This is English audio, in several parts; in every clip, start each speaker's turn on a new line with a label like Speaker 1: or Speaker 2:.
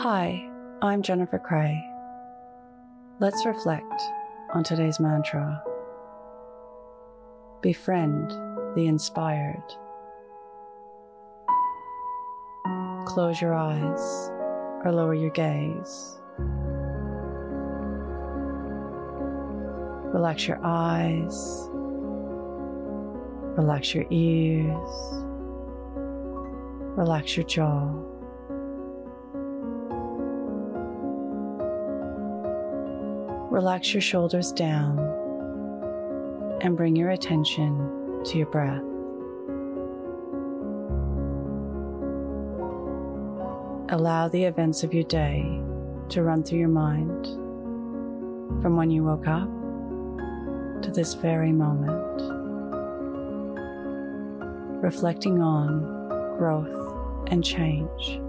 Speaker 1: Hi, I'm Jennifer Cray. Let's reflect on today's mantra. Befriend the inspired. Close your eyes or lower your gaze. Relax your eyes. Relax your ears. Relax your jaw. Relax your shoulders down and bring your attention to your breath. Allow the events of your day to run through your mind from when you woke up to this very moment, reflecting on growth and change.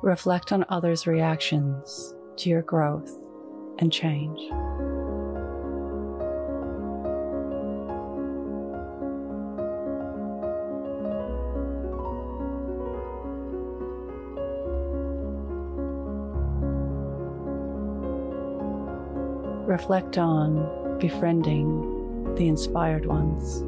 Speaker 1: Reflect on others' reactions to your growth and change. Reflect on befriending the inspired ones.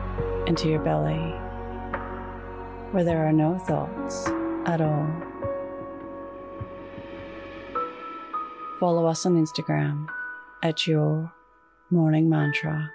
Speaker 1: into your belly where there are no thoughts at all. Follow us on Instagram at your morning mantra.